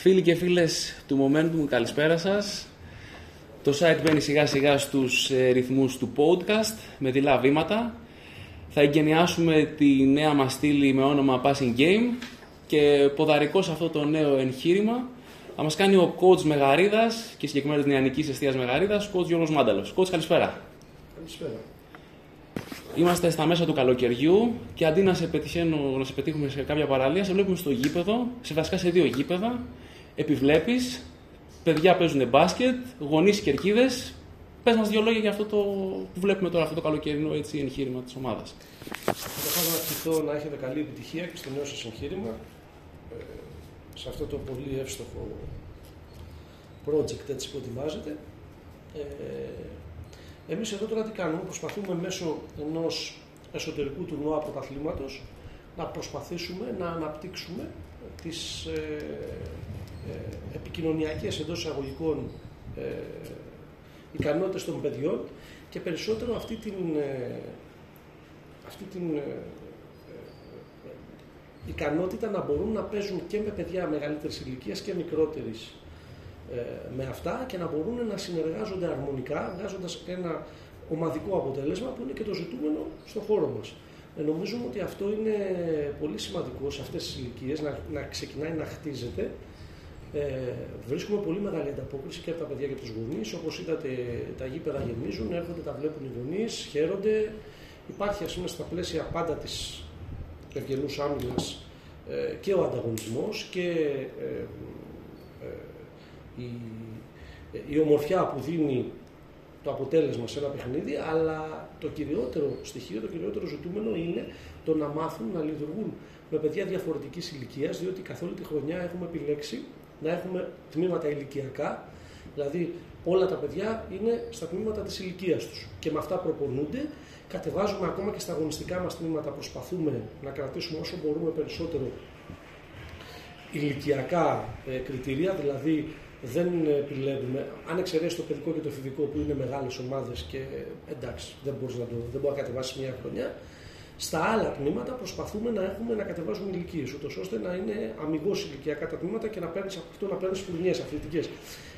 Φίλοι και φίλες του Momentum, καλησπέρα σας. Το site μπαίνει σιγά σιγά στους ε, ρυθμούς του podcast με δειλά βήματα. Θα εγκαινιάσουμε τη νέα μας στήλη με όνομα Passing Game και ποδαρικό σε αυτό το νέο εγχείρημα θα μας κάνει ο coach Μεγαρίδας και συγκεκριμένα της νεανικής εστίας Μεγαρίδας, coach Γιώργος Μάνταλος. Coach, καλησπέρα. Καλησπέρα. Είμαστε στα μέσα του καλοκαιριού και αντί να σε, να σε πετύχουμε σε κάποια παραλία, σε βλέπουμε στο γήπεδο, σε βασικά σε δύο γήπεδα. Επιβλέπεις, παιδιά παίζουν μπάσκετ, γονείς κερκίδες. Πες μας δύο λόγια για αυτό το που βλέπουμε τώρα, αυτό το καλοκαιρινό έτσι, εγχείρημα της ομάδας. Θα να ευχηθώ να έχετε καλή επιτυχία και στο νέο σας εγχείρημα. Ε, σε αυτό το πολύ εύστοχο project έτσι που ετοιμάζετε. Ε, εμείς εδώ τώρα τι κάνουμε, προσπαθούμε μέσω ενός εσωτερικού τουρνουά πρωταθλήματος να προσπαθήσουμε να αναπτύξουμε τις ε, ε, επικοινωνιακές εντός εισαγωγικών ε, ικανότητες των παιδιών και περισσότερο αυτή την, ε, αυτή την ε, ικανότητα να μπορούν να παίζουν και με παιδιά μεγαλύτερης ηλικίας και μικρότερης με αυτά και να μπορούν να συνεργάζονται αρμονικά βγάζοντας ένα ομαδικό αποτέλεσμα που είναι και το ζητούμενο στον χώρο μας. Ε, νομίζουμε ότι αυτό είναι πολύ σημαντικό σε αυτές τις ηλικίες να, να ξεκινάει να χτίζεται ε, βρίσκουμε πολύ μεγάλη ανταπόκριση και από τα παιδιά και τους γονείς. Όπως είδατε, τα γήπεδα γεμίζουν, έρχονται, τα βλέπουν οι γονείς, χαίρονται. Υπάρχει, ας πούμε, στα πλαίσια πάντα της ευγενούς άμυνας ε, και ο ανταγωνισμός και ε, ε, η, η ομορφιά που δίνει το αποτέλεσμα σε ένα παιχνίδι, αλλά το κυριότερο στοιχείο, το κυριότερο ζητούμενο είναι το να μάθουν να λειτουργούν με παιδιά διαφορετικής ηλικίας, διότι καθ' όλη τη χρονιά έχουμε επιλέξει να έχουμε τμήματα ηλικιακά, δηλαδή όλα τα παιδιά είναι στα τμήματα της ηλικίας τους και με αυτά προπονούνται. Κατεβάζουμε ακόμα και στα αγωνιστικά μας τμήματα, προσπαθούμε να κρατήσουμε όσο μπορούμε περισσότερο ηλικιακά ε, κριτήρια, δηλαδή δεν επιλέγουμε, αν εξαιρέσεις το παιδικό και το εφηβικό που είναι μεγάλες ομάδες και εντάξει, δεν μπορείς να το, δεν μπορεί να κατεβάσεις μια χρονιά, στα άλλα τμήματα προσπαθούμε να έχουμε να κατεβάζουμε ηλικίες, ούτως ώστε να είναι αμυγός ηλικιακά τα τμήματα και να παίρνεις από αυτό να παίρνεις φουρνιέ αθλητικές.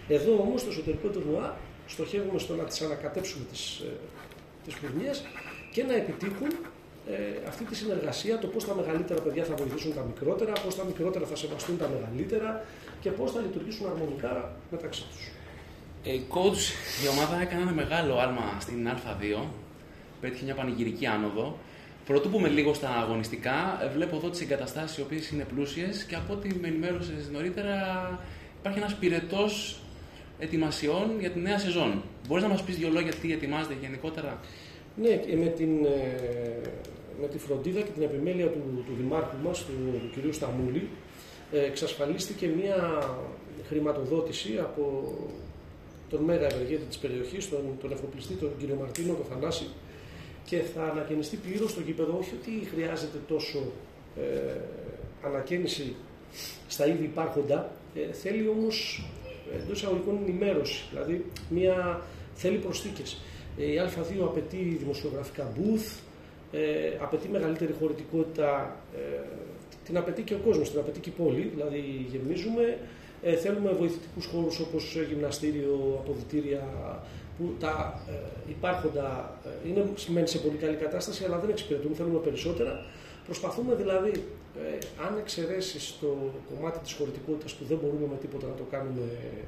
Εδώ όμως στο εσωτερικό τουρνουά στοχεύουμε στο να τις ανακατέψουμε τις τις ε, φουρνιέ και να επιτύχουν ε, αυτή τη συνεργασία, το πώς τα μεγαλύτερα παιδιά θα βοηθήσουν τα μικρότερα, πώς τα μικρότερα θα σεβαστούν τα μεγαλύτερα και πώς θα λειτουργήσουν αρμονικά μεταξύ τους. Ε, coach, η ομάδα έκανε ένα μεγάλο άλμα στην Α2. Πέτυχε μια πανηγυρική άνοδο. Πρωτού πούμε λίγο στα αγωνιστικά, βλέπω εδώ τις εγκαταστάσεις οι οποίες είναι πλούσιες και από ό,τι με ενημέρωσες νωρίτερα, υπάρχει ένας πυρετός ετοιμασιών για τη νέα σεζόν. Μπορείς να μας πεις δύο λόγια τι ετοιμάζεται γενικότερα; Ναι, με, την, ε, με τη φροντίδα και την επιμέλεια του, του Δημάρχου μας, του, του κ. Σταμούλη, ε, εξασφαλίστηκε μια χρηματοδότηση από τον μέγα ευεργέτη της περιοχής, τον, τον εφοπλιστή, τον κ. Μαρτίνο, τον Θανάση, και θα ανακαινιστεί πλήρως το γήπεδο. Όχι ότι χρειάζεται τόσο ε, ανακαίνιση στα ήδη υπάρχοντα, ε, θέλει όμως εντός εισαγωγικών ενημέρωση. Δηλαδή, μια, θέλει προσθήκες. Ε, η Α2 απαιτεί δημοσιογραφικά booth, ε, απαιτεί μεγαλύτερη χωρητικότητα, ε, την απαιτεί και ο κόσμος, την απαιτεί και η πόλη. Δηλαδή, γεμίζουμε. Ε, θέλουμε βοηθητικούς χώρους όπως γυμναστήριο, αποδητήρια, που τα ε, υπάρχοντα ε, είναι σημαίνει σε πολύ καλή κατάσταση, αλλά δεν εξυπηρετούν, θέλουμε περισσότερα. Προσπαθούμε δηλαδή, ε, αν εξαιρέσεις το κομμάτι της χωρητικότητας που δεν μπορούμε με τίποτα να το κάνουμε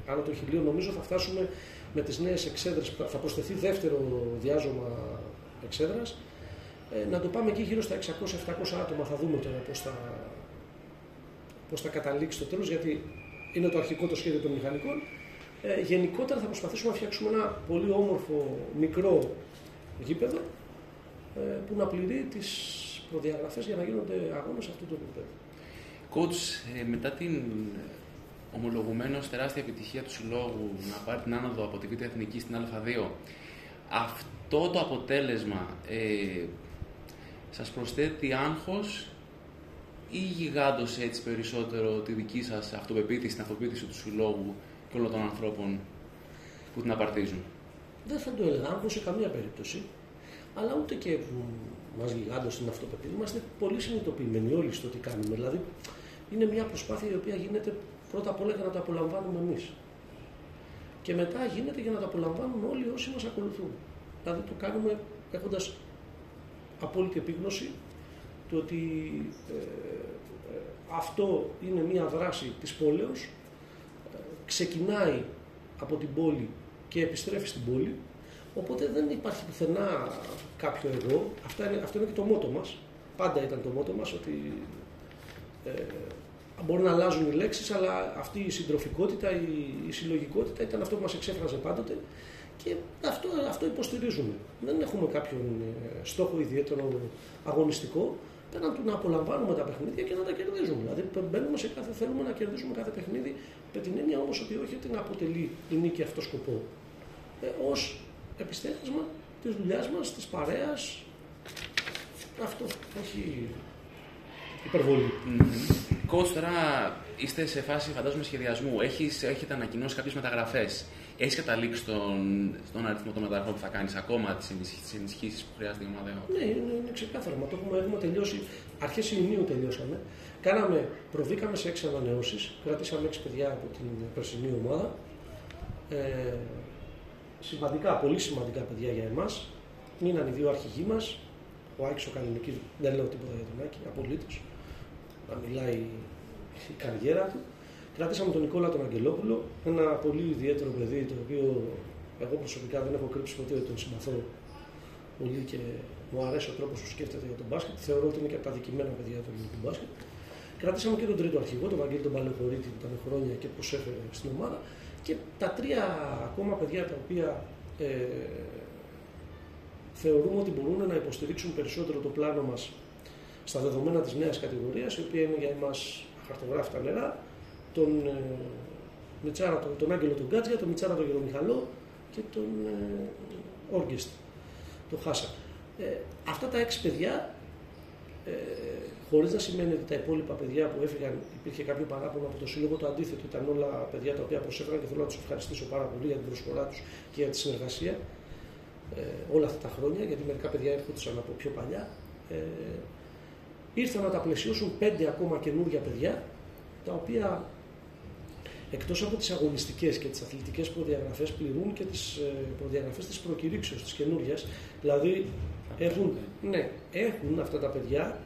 άνω το χιλίο, νομίζω θα φτάσουμε με τις νέες εξέδρες, θα προσθεθεί δεύτερο διάζωμα εξέδρας, ε, να το πάμε εκεί γύρω στα 600-700 άτομα. Θα δούμε τώρα πώς θα, πώς θα καταλήξει το τέλος, γιατί είναι το αρχικό το σχέδιο των μηχανικών ε, γενικότερα θα προσπαθήσουμε να φτιάξουμε ένα πολύ όμορφο μικρό γήπεδο ε, που να πληρεί τις προδιαγραφές για να γίνονται αγώνες σε αυτό το επίπεδο. Coach, ε, μετά την ομολογουμένως τεράστια επιτυχία του συλλόγου να πάρει την άνοδο από τη Β' Εθνική στην Α2, αυτό το αποτέλεσμα ε, σας προσθέτει άγχος ή γιγάντωσε έτσι περισσότερο τη δική σας αυτοπεποίθηση, την αυτοπεποίθηση του συλλόγου και όλων των ανθρώπων που την απαρτίζουν. Δεν θα το έλεγα σε καμία περίπτωση, αλλά ούτε και που μας γιγάντω στην αυτοπεποίθηση. Είμαστε πολύ συνειδητοποιημένοι όλοι στο τι κάνουμε. Δηλαδή, είναι μια προσπάθεια η οποία γίνεται πρώτα απ' όλα για να το απολαμβάνουμε εμείς. Και μετά γίνεται για να το απολαμβάνουν όλοι όσοι μας ακολουθούν. Δηλαδή το κάνουμε έχοντας απόλυτη επίγνωση του ότι ε, ε, αυτό είναι μια δράση της πόλεως, ε, ξεκινάει από την πόλη και επιστρέφει στην πόλη, οπότε δεν υπάρχει πουθενά κάποιο εγώ. Αυτά είναι, αυτό είναι και το μότο μας. Πάντα ήταν το μότο μας ότι ε, μπορεί να αλλάζουν οι λέξεις, αλλά αυτή η συντροφικότητα, η, η συλλογικότητα ήταν αυτό που μας εξέφραζε πάντοτε και αυτό, αυτό υποστηρίζουμε. Δεν έχουμε κάποιον ε, στόχο ιδιαίτερο αγωνιστικό, πέραν του να απολαμβάνουμε τα παιχνίδια και να τα κερδίζουμε. Δηλαδή, μπαίνουμε σε κάθε, θέλουμε να κερδίσουμε κάθε παιχνίδι, με την έννοια όμως ότι όχι ότι να αποτελεί η νίκη αυτό σκοπό. Ε, Ω επιστέγασμα της δουλειάς μας, της παρέας. Αυτό, όχι υπερβολή. Mm-hmm. τώρα είστε σε φάση φαντάζομαι σχεδιασμού. Έχεις, έχετε ανακοινώσει κάποιες μεταγραφές. Έχεις καταλήξει στον, στον αριθμό των μεταγραφών που θα κάνεις ακόμα, τις ενισχύσεις που χρειάζεται η ομάδα. Ναι, είναι, είναι ξεκάθαρο. Μα το έχουμε, έχουμε τελειώσει. Αρχές Ιουνίου τελειώσαμε. Κάναμε, προβήκαμε σε έξι ανανεώσεις. Κρατήσαμε έξι παιδιά από την περσινή ομάδα. Ε, σημαντικά, πολύ σημαντικά παιδιά για εμάς. Μείναν οι δύο αρχηγοί μας. Ο Άκης ο Κανονική, δεν λέω τίποτα για τον Άκη, απολύτως. Να μιλάει η καριέρα του. Κρατήσαμε τον Νικόλα τον Αγγελόπουλο, ένα πολύ ιδιαίτερο παιδί, το οποίο εγώ προσωπικά δεν έχω κρύψει ποτέ ότι τον συμπαθώ πολύ και μου αρέσει ο τρόπος που σκέφτεται για τον μπάσκετ. Θεωρώ ότι είναι και από τα δικημένα παιδιά του ελληνικού μπάσκετ. Κρατήσαμε και τον τρίτο αρχηγό, τον Βαγγέλη τον Παλαιοχωρίτη, που ήταν χρόνια και προσέφερε στην ομάδα. Και τα τρία ακόμα παιδιά τα οποία ε, θεωρούμε ότι μπορούν να υποστηρίξουν περισσότερο το πλάνο μας στα δεδομένα της νέας κατηγορίας, η οποία είναι για εμάς χαρτογράφητα νερά, τον, ε, Μιτσάρα, τον, τον Άγγελο τον Κάτζια, τον Μιτσάρα τον Γερομιχαλό και τον ε, Όργεστ, τον Χάσα. Ε, αυτά τα έξι παιδιά, ε, χωρίς να σημαίνει ότι τα υπόλοιπα παιδιά που έφυγαν υπήρχε κάποιο παράπονο από το σύλλογο, το αντίθετο ήταν όλα παιδιά τα οποία προσέφεραν και θέλω να τους ευχαριστήσω πάρα πολύ για την προσφορά τους και για τη συνεργασία ε, όλα αυτά τα χρόνια, γιατί μερικά παιδιά έρχονταν από πιο παλιά. Ε, ήρθαν να τα πλαισιώσουν πέντε ακόμα καινούργια παιδιά, τα οποία εκτός από τις αγωνιστικές και τις αθλητικές προδιαγραφές πληρούν και τις ε, προδιαγραφές της προκηρύξεως, της καινούργιας. Δηλαδή έχουν, ναι, έχουν αυτά τα παιδιά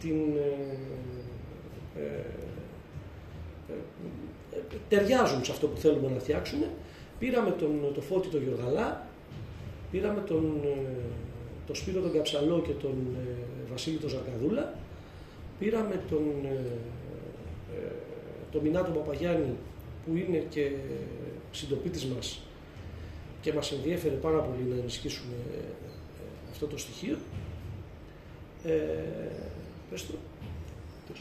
την, ε, ε, ε, ταιριάζουν σε αυτό που θέλουμε να φτιάξουμε. Πήραμε τον, το Φώτη τον Γιωργαλά, πήραμε τον, τον Σπύρο τον Καψαλό και τον Βασίλη τον Ζαρκαδούλα, πήραμε τον, τον Μινάτο Παπαγιάννη που είναι και συντοπίτης μας και μας ενδιέφερε πάρα πολύ να ενισχύσουμε ε, αυτό το στοιχείο. Ε, πες το. το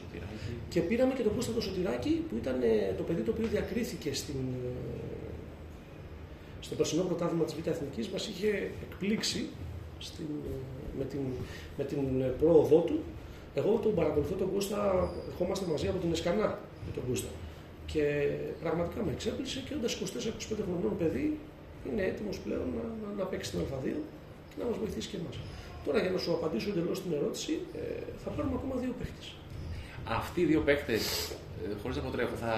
και πήραμε και τον Κώστα το Σωτηράκη που ήταν ε, το παιδί το οποίο διακρίθηκε στην, ε, στο περσινό πρωτάθλημα της Β' Εθνικής μας είχε εκπλήξει στην, με, την, με την πρόοδό του. Εγώ τον παρακολουθώ τον Κώστα, ερχόμαστε μαζί από την Εσκανά με τον Κώστα. Και πραγματικά με εξέπλησε και όντα 24-25 χρονών παιδί είναι έτοιμος πλέον να, να, να παίξει την Α2 και να μας βοηθήσει και εμάς. Τώρα για να σου απαντήσω εντελώς την ερώτηση, ε, θα πάρουμε ακόμα δύο παίχτες. Αυτοί οι δύο παίχτες, ε, χωρίς να αποτρέχω, θα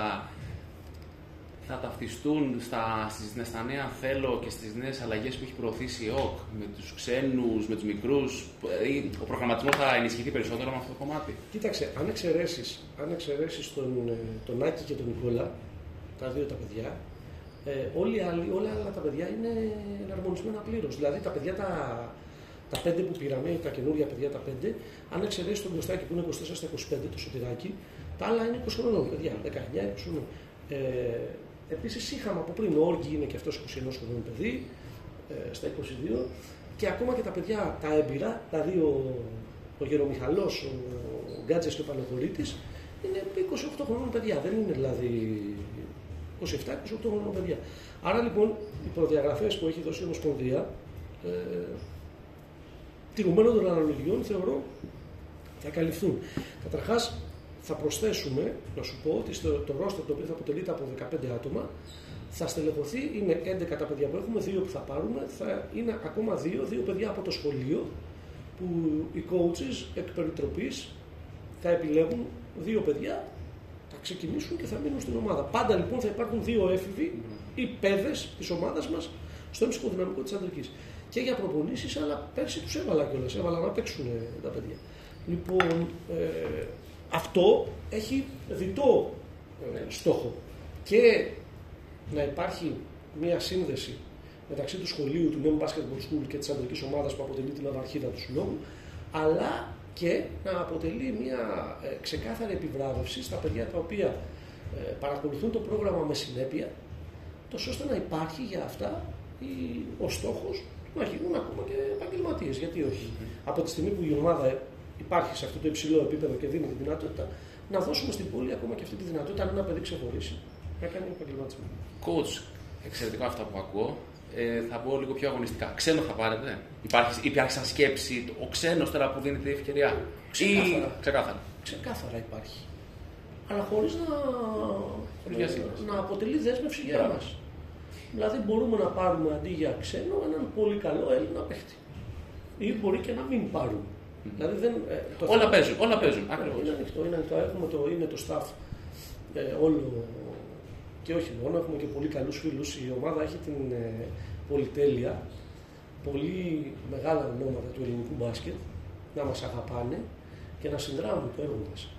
θα ταυτιστούν στα, στις, στα νέα θέλω και στις νέες αλλαγές που έχει προωθήσει η ΟΚ με τους ξένους, με τους μικρούς, δηλαδή ο προγραμματισμός θα ενισχυθεί περισσότερο με αυτό το κομμάτι; Κοίταξε, αν εξαιρέσεις, αν εξαιρέσεις τον, ε, τον Άκη και τον Νικόλα, τα δύο τα παιδιά, ε, όλοι άλλοι, όλα άλλα τα παιδιά είναι εναρμονισμένα πλήρως. Δηλαδή τα παιδιά τα, τα πέντε που πήραμε, τα καινούργια παιδιά τα πέντε, αν εξαιρέσεις τον Κωστάκη που είναι 24 στα 25, το σωτηράκι, τα άλλα είναι 20 χρονών, παιδιά, 19-20 χρονών. Ε, Επίσης είχαμε από πριν, ο Όργη είναι και αυτός 21 χρονών παιδί, ε, στα 22, και ακόμα και τα παιδιά τα έμπειρα, τα δύο, ο Γερομιχαλός, ο, ο Γκάτζε και ο Πανεχολίτη, είναι 28 χρονών παιδιά. Δεν είναι δηλαδή 27-28 χρονών παιδιά. Άρα λοιπόν οι προδιαγραφές που έχει δώσει η Ομοσπονδία, ε, τηρουμένων των αναλογιών, θεωρώ θα καλυφθούν. Καταρχάς, θα προσθέσουμε, να σου πω, ότι στο, το ρόστο το οποίο θα αποτελείται από 15 άτομα θα στελεχωθεί, είναι 11 τα παιδιά που έχουμε, δύο που θα πάρουμε, θα είναι ακόμα δύο, δύο παιδιά από το σχολείο που οι coaches εκ περιτροπής θα επιλέγουν δύο παιδιά θα ξεκινήσουν και θα μείνουν στην ομάδα. Πάντα λοιπόν θα υπάρχουν δύο έφηβοι ή παιδες της ομάδας μας στο ψυχοδυναμικό της αντρική. Και για προπονήσεις, αλλά πέρσι τους έβαλα κιόλας. Έβαλα να παίξουν τα παιδιά. Λοιπόν, ε, αυτό έχει διτό ε, στόχο. Και να υπάρχει μια σύνδεση μεταξύ του σχολείου, του νέου Basketball School και της αντρικής ομάδας που αποτελεί την αδαρχίδα του συλλόγου, αλλά και να αποτελεί μια ε, ξεκάθαρη επιβράβευση στα παιδιά τα οποία ε, παρακολουθούν το πρόγραμμα με συνέπεια, τόσο ώστε να υπάρχει για αυτά η, ο στόχος να γίνουν ακόμα και επαγγελματίες. Γιατί όχι; Από τη στιγμή που η ομάδα υπάρχει σε αυτό το υψηλό επίπεδο και δίνει τη δυνατότητα, να δώσουμε στην πόλη ακόμα και αυτή τη δυνατότητα αν ένα παιδί ξεχωρίσει να κάνει επαγγελματισμό. Coach, εξαιρετικό αυτό που ακούω. Ε, θα πω λίγο πιο αγωνιστικά. Ξένο θα πάρετε; Υπάρχει, υπάρχει σαν σκέψη ο ξένος τώρα που δίνεται η ευκαιρία; Ξεκάθαρα. Ή... Ξεκάθαρα. Ξεκάθαρα; Υπάρχει. Αλλά χωρίς να, να, να αποτελεί δέσμευση για μας. Δηλαδή μπορούμε να πάρουμε αντί για ξένο έναν πολύ καλό Έλληνα παίχτη. Ή μπορεί και να μην πάρουμε. Mm. Δηλαδή δεν, ε, το όλα θέμα... παίζουν. Όλα παίζουν. Είναι ανοιχτό. Είναι ανοιχτό. Έχουμε το, είναι το staff ε, όλο και όχι μόνο. Έχουμε και πολύ καλούς φίλους. Η ομάδα έχει την ε, πολυτέλεια πολύ μεγάλα ονόματα του ελληνικού μπάσκετ να μας αγαπάνε και να συνδράμουν το έργο μας.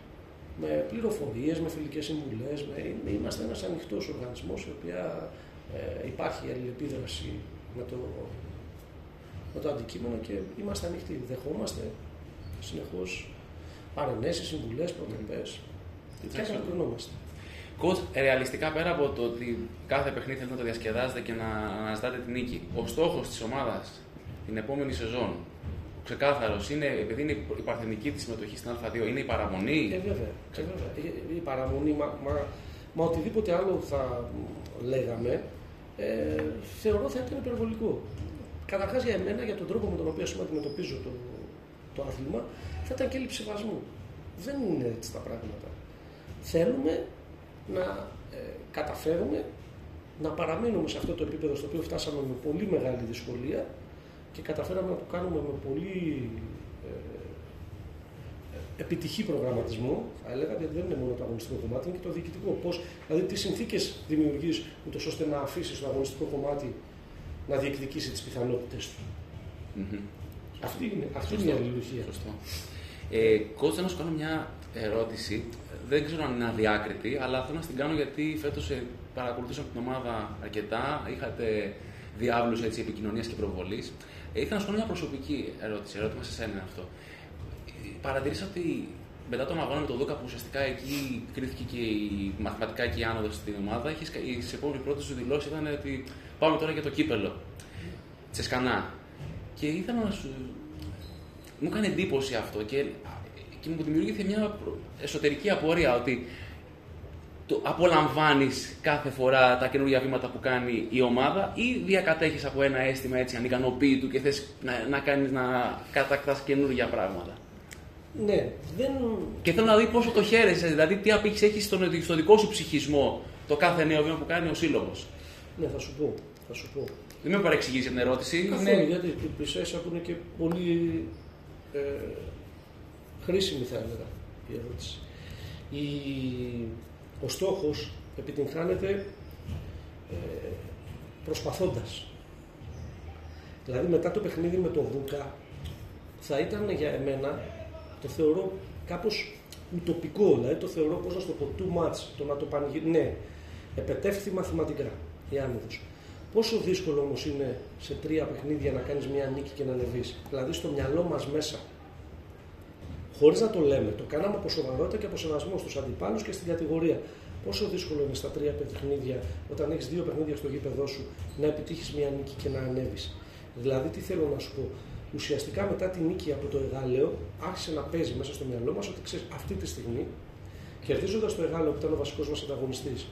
Με πληροφορίες, με φιλικές συμβουλές, με... είμαστε ένας ανοιχτός οργανισμός, η οποία ε, υπάρχει αλληλεπίδραση με το, με το αντικείμενο και είμαστε ανοιχτοί. Δεχόμαστε συνεχώς παρενέσεις, συμβουλές, προτροπές και ανακρινόμαστε. Κοτ, ρεαλιστικά πέρα από το ότι κάθε παιχνίδι θέλετε να το διασκεδάζετε και να αναζητάτε την νίκη, ο στόχος της ομάδας την επόμενη σεζόν, ξεκάθαρος, είναι επειδή είναι η παρθενική της συμμετοχή στην Α2, είναι η παραμονή; Ε, βέβαια. Ε, βέβαια. Η παραμονή, μα, μα, μα οτιδήποτε άλλο θα λέγαμε, ε, θεωρώ θα ήταν υπερβολικό. Καταρχάς για εμένα, για τον τρόπο με τον οποίο αντιμετωπίζω το, το άθλημα, θα ήταν και έλλειψη σεβασμού. Δεν είναι έτσι τα πράγματα. Θέλουμε να ε, καταφέρουμε να παραμείνουμε σε αυτό το επίπεδο στο οποίο φτάσαμε με πολύ μεγάλη δυσκολία και καταφέραμε να το κάνουμε με πολύ ε, επιτυχή προγραμματισμό, θα έλεγα, γιατί δεν είναι μόνο το αγωνιστικό κομμάτι, είναι και το διοικητικό. Πώς, δηλαδή, τι συνθήκες δημιουργείς, ούτως ώστε να αφήσεις το αγωνιστικό κομμάτι να διεκδικήσει τις πιθανότητες του. Mm-hmm. Αυτή είναι, αυτή είναι η αλληλουχία. Σωστό. Ε, Κώστα, να σου κάνω μια ερώτηση. Δεν ξέρω αν είναι αδιάκριτη, αλλά θέλω να την κάνω γιατί φέτος ε, παρακολουθήσαμε την ομάδα αρκετά. Είχατε διάβλους επικοινωνίας και προβολής. Ε, ήθελα να σου κάνω μια προσωπική ερώτηση. Ερώτημα σε σένα αυτό. Παρατηρήσα ότι μετά τον αγώνα με τον Δούκα, που ουσιαστικά εκεί κρίθηκε και η μαθηματικά και η άνοδος στην ομάδα, η επόμενη πρώτη σου δηλώσει ήταν ότι πάμε τώρα για το κύπελο. Τσεσκανά. Και ήθελα να σου. Μου έκανε εντύπωση αυτό και και μου δημιουργήθηκε μια εσωτερική απορία ότι το απολαμβάνεις κάθε φορά τα καινούργια βήματα που κάνει η ομάδα ή διακατέχεις από ένα αίσθημα έτσι ανικανοποίητου και θες να, να, κάνεις, να κατακτάς καινούργια πράγματα; Ναι, δεν... Και θέλω να δει πόσο το χαίρεσαι, δηλαδή τι απήχηση έχεις στον, στο δικό σου ψυχισμό το κάθε νέο βήμα που κάνει ο σύλλογος. Ναι, θα σου πω. Θα σου πω. Δεν με παρεξηγήσει την ερώτηση. Καθόλου, είναι... γιατί η που είναι και πολύ ε, χρήσιμη θα έλεγα η ερώτηση. Η, ο στόχος επιτυγχάνεται ε, προσπαθώντας. Δηλαδή μετά το παιχνίδι με τον Βούκα θα ήταν για εμένα, το θεωρώ κάπως ουτοπικό, δηλαδή το θεωρώ πώς να το πω, too much, το να το πανηγυρίσει. Ναι, επετεύχθη μαθηματικά η άνοδος. Πόσο δύσκολο όμως είναι σε τρία παιχνίδια να κάνεις μια νίκη και να ανεβείς. Δηλαδή στο μυαλό μας μέσα χωρίς να το λέμε. Το κάναμε από σοβαρότητα και από σεβασμό στους αντιπάλους και στην κατηγορία. Πόσο δύσκολο είναι στα τρία παιχνίδια, όταν έχεις δύο παιχνίδια στο γήπεδό σου, να επιτύχεις μια νίκη και να ανέβεις. Δηλαδή, τι θέλω να σου πω. Ουσιαστικά μετά τη νίκη από το Εγάλεο, άρχισε να παίζει μέσα στο μυαλό μας ότι ξέρεις αυτή τη στιγμή, κερδίζοντας το Εγάλεο που ήταν ο βασικός μας ανταγωνιστής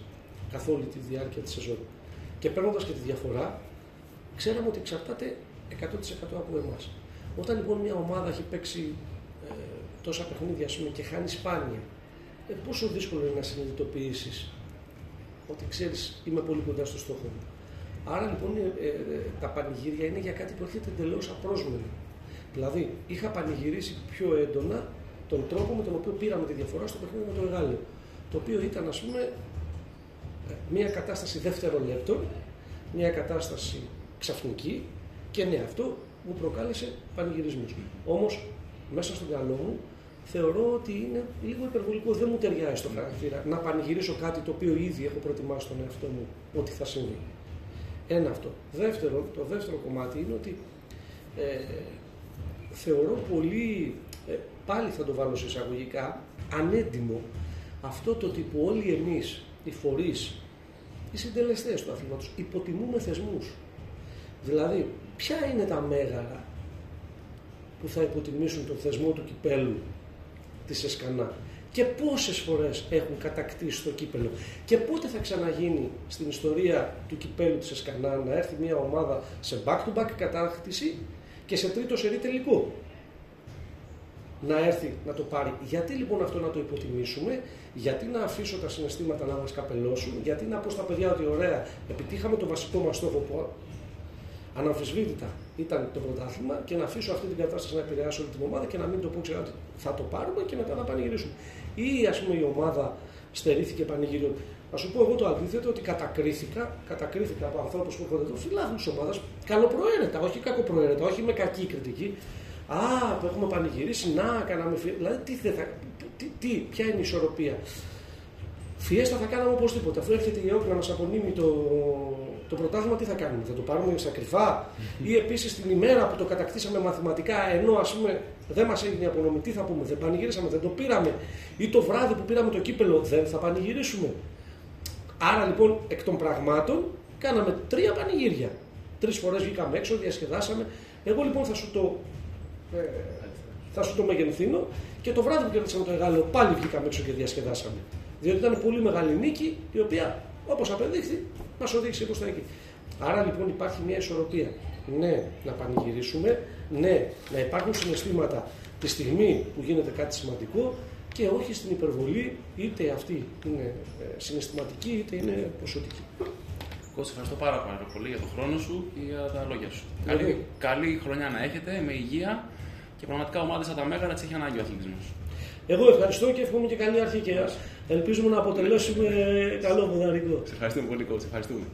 καθ' όλη τη διάρκεια της σεζόν και παίρνοντας και τη διαφορά, ξέραμε ότι εξαρτάται 100% από εμάς. Όταν λοιπόν μια ομάδα έχει παίξει τόσα παιχνίδια πούμε, και χάνει σπάνια, ε, πόσο δύσκολο είναι να συνειδητοποιήσεις ότι ξέρεις, είμαι πολύ κοντά στο στόχο μου. Άρα λοιπόν ε, ε, τα πανηγύρια είναι για κάτι που έρχεται εντελώς απρόσμενο. Δηλαδή, είχα πανηγυρίσει πιο έντονα τον τρόπο με τον οποίο πήραμε τη διαφορά στο παιχνίδι με το Εγάλιο. το οποίο ήταν ας πούμε μια κατάσταση δευτερολέπτων, μια κατάσταση ξαφνική και ναι αυτό μου προκάλεσε πανηγυρισμούς. Όμως μέσα στον καλό μου θεωρώ ότι είναι λίγο υπερβολικό, δεν μου ταιριάζει στο χαρακτήρα να πανηγυρίσω κάτι το οποίο ήδη έχω προετοιμάσει στον εαυτό μου ότι θα συμβεί. Ένα αυτό. Δεύτερο, το δεύτερο κομμάτι είναι ότι ε, θεωρώ πολύ, ε, πάλι θα το βάλω σε εισαγωγικά, ανέντιμο αυτό το ότι που όλοι εμείς, οι φορείς, οι συντελεστές του αθλήματος, υποτιμούμε θεσμούς. Δηλαδή, ποια είναι τα μέγαρα που θα υποτιμήσουν τον θεσμό του κυπέλου της Εσκανά και πόσες φορές έχουν κατακτήσει το κύπελο και πότε θα ξαναγίνει στην ιστορία του κυπέλου της Εσκανά να έρθει μια ομάδα σε back-to-back κατάκτηση και σε τρίτο σερί τελικό να έρθει να το πάρει. Γιατί λοιπόν αυτό να το υποτιμήσουμε, γιατί να αφήσω τα συναισθήματα να μας καπελώσουν, γιατί να πω στα παιδιά ότι ωραία, επιτύχαμε το βασικό μας στόχο που αναμφισβήτητα ήταν το πρωτάθλημα και να αφήσω αυτή την κατάσταση να επηρεάσει όλη την ομάδα και να μην το πω ξέρω ότι θα το πάρουμε και μετά να πανηγυρίσουμε. Ή ας πούμε η ομάδα στερήθηκε πανηγύριο. Να σου πω εγώ το αντίθετο ότι κατακρίθηκα, κατακρίθηκα από ανθρώπους που έρχονται εδώ, φιλάθλου της ομάδας, καλοπροαίρετα, όχι κακοπροαίρετα, όχι με κακή κριτική. Α, που έχουμε πανηγυρίσει, να, κάναμε φιλ... Δηλαδή, τι, θα, τι, τι, ποια είναι η ισορροπία; Φιέστα θα κάναμε οπωσδήποτε. Αφού έρχεται η ΕΟΚ να μας απονείμει το, το πρωτάθλημα, τι θα κάνουμε, θα το πάρουμε στα κρυφά; Ή επίσης την ημέρα που το κατακτήσαμε μαθηματικά, ενώ ας πούμε δεν μας έγινε η απονομή, τι θα πούμε, δεν πανηγυρίσαμε, δεν το πήραμε; Ή το βράδυ που πήραμε το κύπελο, δεν θα πανηγυρίσουμε; Άρα λοιπόν εκ των πραγμάτων κάναμε τρία πανηγύρια. Τρεις φορές βγήκαμε έξω, διασκεδάσαμε. Εγώ λοιπόν θα σου το, ε, θα σου το μεγενθύνω και το βράδυ που κερδίσαμε το Εγάλεο πάλι βγήκαμε έξω και διασκεδάσαμε. Διότι ήταν πολύ μεγάλη νίκη η οποία όπως απεδείχθη μας οδήγησε προς τα εκεί. Άρα λοιπόν υπάρχει μια ισορροπία. Ναι, να πανηγυρίσουμε, ναι, να υπάρχουν συναισθήματα τη στιγμή που γίνεται κάτι σημαντικό και όχι στην υπερβολή, είτε αυτή είναι ε, συναισθηματική είτε είναι ποσοτική. Κώστα, ευχαριστώ πάρα, πάρα πολύ για τον χρόνο σου και για τα λόγια σου. Καλή, καλή χρονιά να έχετε, με υγεία και πραγματικά ομάδες σαν τα Μέγαρα τι έχει ανάγκη ο αθλητισμός. Εγώ ευχαριστώ και εύχομαι και καλή αρχή και ελπίζουμε να αποτελέσουμε καλό ποδαρικό. Σε ευχαριστούμε πολύ, Κώστα. Ευχαριστούμε.